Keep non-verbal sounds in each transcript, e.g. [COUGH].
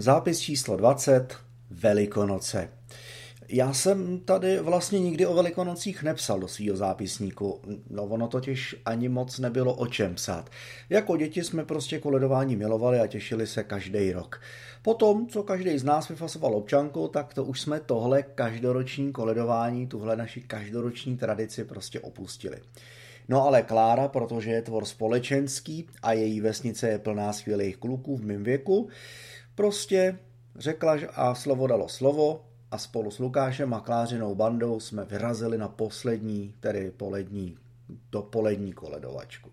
Zápis číslo 20. Velikonoce. Já jsem tady vlastně nikdy o Velikonocích nepsal do svého zápisníku, no ono totiž ani moc nebylo o čem psát. Jako děti jsme prostě koledování milovali a těšili se každý rok. Potom, co každý z nás vyfasoval občanku, tak to už jsme tohle každoroční koledování, tuhle naši každoroční tradici prostě opustili. No ale Klára, protože je tvor společenský a její vesnice je plná skvělých kluků v mém věku, prostě řekla a slovo dalo slovo a spolu s Lukášem a Klářinou bandou jsme vyrazili na poslední, tedy polední, dopolední koledovačku.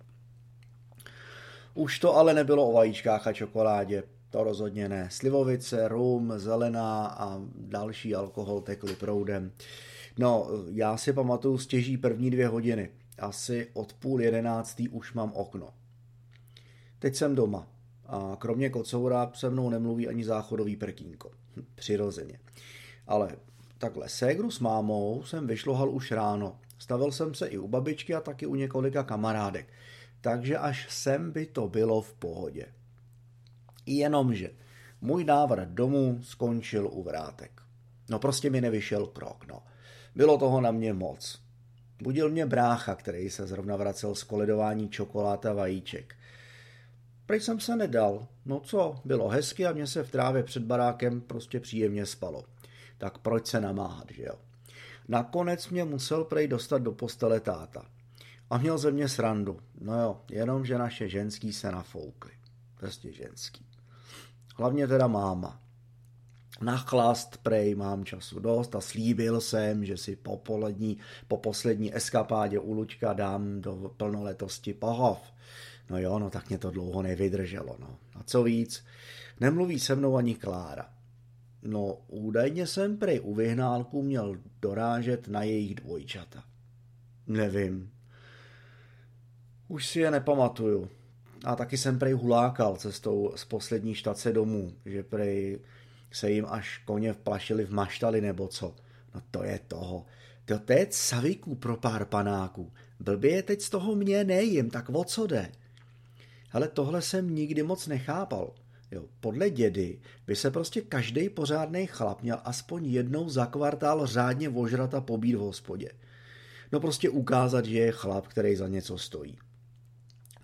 Už to ale nebylo o vajíčkách a čokoládě, to rozhodně ne. Slivovice, rum, zelená a další alkohol tekly proudem. No, já si pamatuju stěží první dvě hodiny. Asi od půl jedenáctý už mám okno. Teď jsem doma a kromě kocoura se mnou nemluví ani záchodový prkínko. Hm, přirozeně. Ale takhle ségru s mámou jsem vyšlohal už ráno. Stavil jsem se i u babičky a taky u několika kamarádek. Takže až sem by to bylo v pohodě. Jenomže můj návrat domů skončil u vrátek. No prostě mi nevyšel krok, no. Bylo toho na mě moc. Budil mě brácha, který se zrovna vracel z koledování čokolád a vajíček. Proč jsem se nedal? No co, bylo hezky a mě se v trávě před barákem prostě příjemně spalo. Tak proč se namáhat, že jo? Nakonec mě musel prej dostat do postele táta. A měl ze mě srandu. No jo, jenom, že naše ženský se nafoukly. Prostě ženský. Hlavně teda máma. Na chlast prej mám času dost a slíbil jsem, že si po, polední, po poslední eskapádě u Lučka dám do plnoletosti pohov. No jo, no tak mě to dlouho nevydrželo, no. A co víc, nemluví se mnou ani Klára. No, údajně jsem prej u vyhnálku měl dorážet na jejich dvojčata. Nevím. Už si je nepamatuju. A taky jsem prej hulákal cestou z poslední štace domů, že prej se jim až koně vplašili v maštali nebo co. No to je toho. To, je savíků pro pár panáků. Blbě je teď z toho mě nejím, tak o co jde? Ale tohle jsem nikdy moc nechápal. Jo, podle dědy by se prostě každý pořádný chlap měl aspoň jednou za kvartál řádně ožrat a pobít v hospodě. No prostě ukázat, že je chlap, který za něco stojí.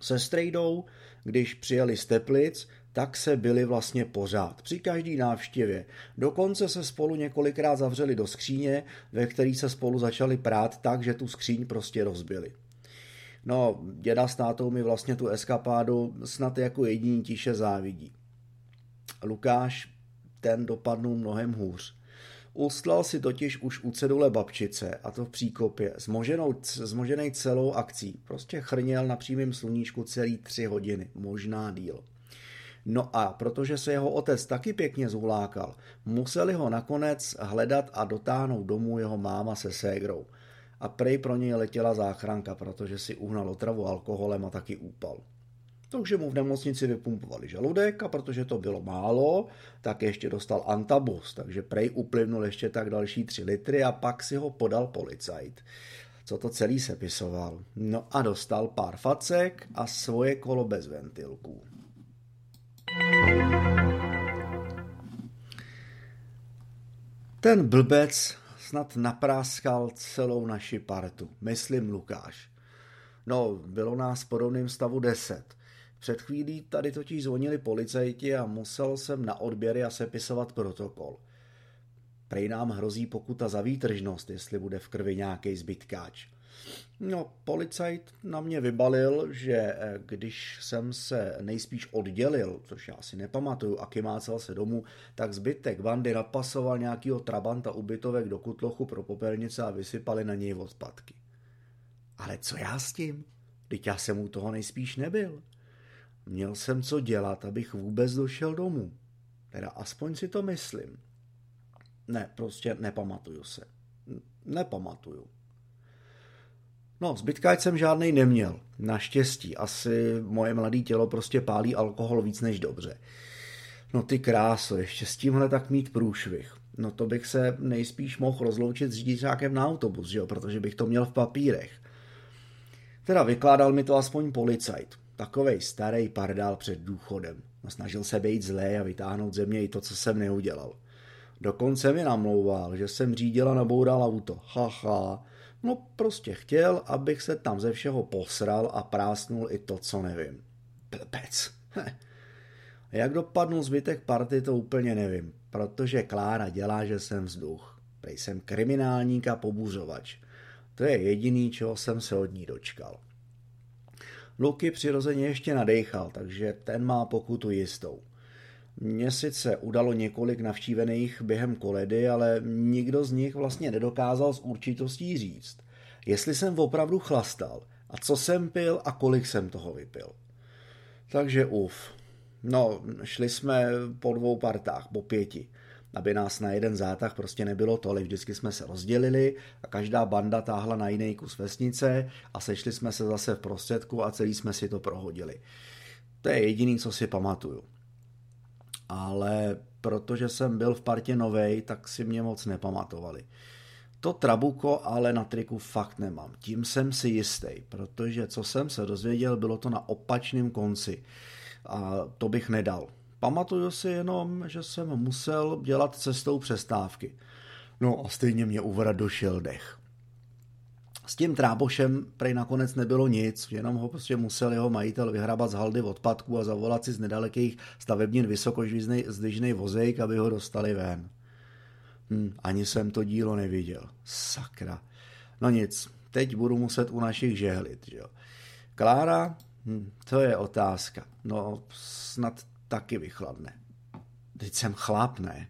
Se strejdou, když přijeli z Teplic, tak se byli vlastně pořád, při každý návštěvě. Dokonce se spolu několikrát zavřeli do skříně, ve který se spolu začali prát tak, že tu skříň prostě rozbili. No, děda s tátou mi vlastně tu eskapádu snad jako jediný tiše závidí. Lukáš ten dopadnul mnohem hůř. Ustlal si totiž už u cedule babčice, a to v příkopě, zmoženou, zmožený celou akcí. Prostě chrněl na přímém sluníčku celý tři hodiny, možná díl. No a protože se jeho otec taky pěkně zulákal, museli ho nakonec hledat a dotáhnout domů jeho máma se ségrou. A prej pro něj letěla záchranka, protože si uhnal otravu alkoholem a taky úpal. Takže mu v nemocnici vypumpovali žaludek a protože to bylo málo, tak ještě dostal antabus, takže prej uplynul ještě tak další tři litry a pak si ho podal policajt. Co to celý sepisoval. No a dostal pár facek a svoje kolo bez ventilků. Ten blbec snad napráskal celou naši partu, myslím Lukáš. No, bylo nás v podobném stavu deset. Před chvílí tady totiž zvonili policajti a musel jsem na odběry a sepisovat protokol. Prej nám hrozí pokuta za výtržnost, jestli bude v krvi nějaký zbytkáč. No, policajt na mě vybalil, že eh, když jsem se nejspíš oddělil, což já si nepamatuju, a kymácel se domů, tak zbytek bandy napasoval nějakýho trabanta ubytovek do kutlochu pro popelnice a vysypali na něj odpadky. Ale co já s tím? Teď já jsem u toho nejspíš nebyl. Měl jsem co dělat, abych vůbec došel domů. Teda aspoň si to myslím. Ne, prostě nepamatuju se. Nepamatuju. No, zbytkáč jsem žádnej neměl. Naštěstí. Asi moje mladé tělo prostě pálí alkohol víc než dobře. No ty kráso, ještě s tímhle tak mít průšvih. No to bych se nejspíš mohl rozloučit s řidičákem na autobus, že jo? protože bych to měl v papírech. Teda vykládal mi to aspoň policajt. takovej starý pardál před důchodem. No, snažil se být zlé a vytáhnout ze mě i to, co jsem neudělal. Dokonce mi namlouval, že jsem řídil a naboural auto. Haha. No prostě chtěl, abych se tam ze všeho posral a prásnul i to, co nevím. Blbec. [LAUGHS] Jak dopadnul zbytek party, to úplně nevím, protože Klára dělá, že jsem vzduch. Prej jsem kriminálník a pobuřovač. To je jediný, čeho jsem se od ní dočkal. Luky přirozeně ještě nadechal, takže ten má pokutu jistou. Mně sice udalo několik navštívených během koledy, ale nikdo z nich vlastně nedokázal s určitostí říct, jestli jsem opravdu chlastal a co jsem pil a kolik jsem toho vypil. Takže uf. No, šli jsme po dvou partách, po pěti aby nás na jeden zátah prostě nebylo tolik. Vždycky jsme se rozdělili a každá banda táhla na jiný kus vesnice a sešli jsme se zase v prostředku a celý jsme si to prohodili. To je jediný, co si pamatuju. Ale protože jsem byl v partě novej, tak si mě moc nepamatovali. To trabuko ale na triku fakt nemám. Tím jsem si jistý, protože co jsem se dozvěděl, bylo to na opačném konci. A to bych nedal. Pamatuju si jenom, že jsem musel dělat cestou přestávky. No a stejně mě uvrat došel dech. S tím trábošem prej nakonec nebylo nic, jenom ho prostě musel jeho majitel vyhrabat z haldy odpadků a zavolat si z nedalekých stavebnin vysokozdvižnej vozejk, aby ho dostali ven. Hm, ani jsem to dílo neviděl. Sakra. No nic, teď budu muset u našich žehlit, že jo. Klára, hm, to je otázka. No, snad taky vychladne. Teď jsem chlap, ne?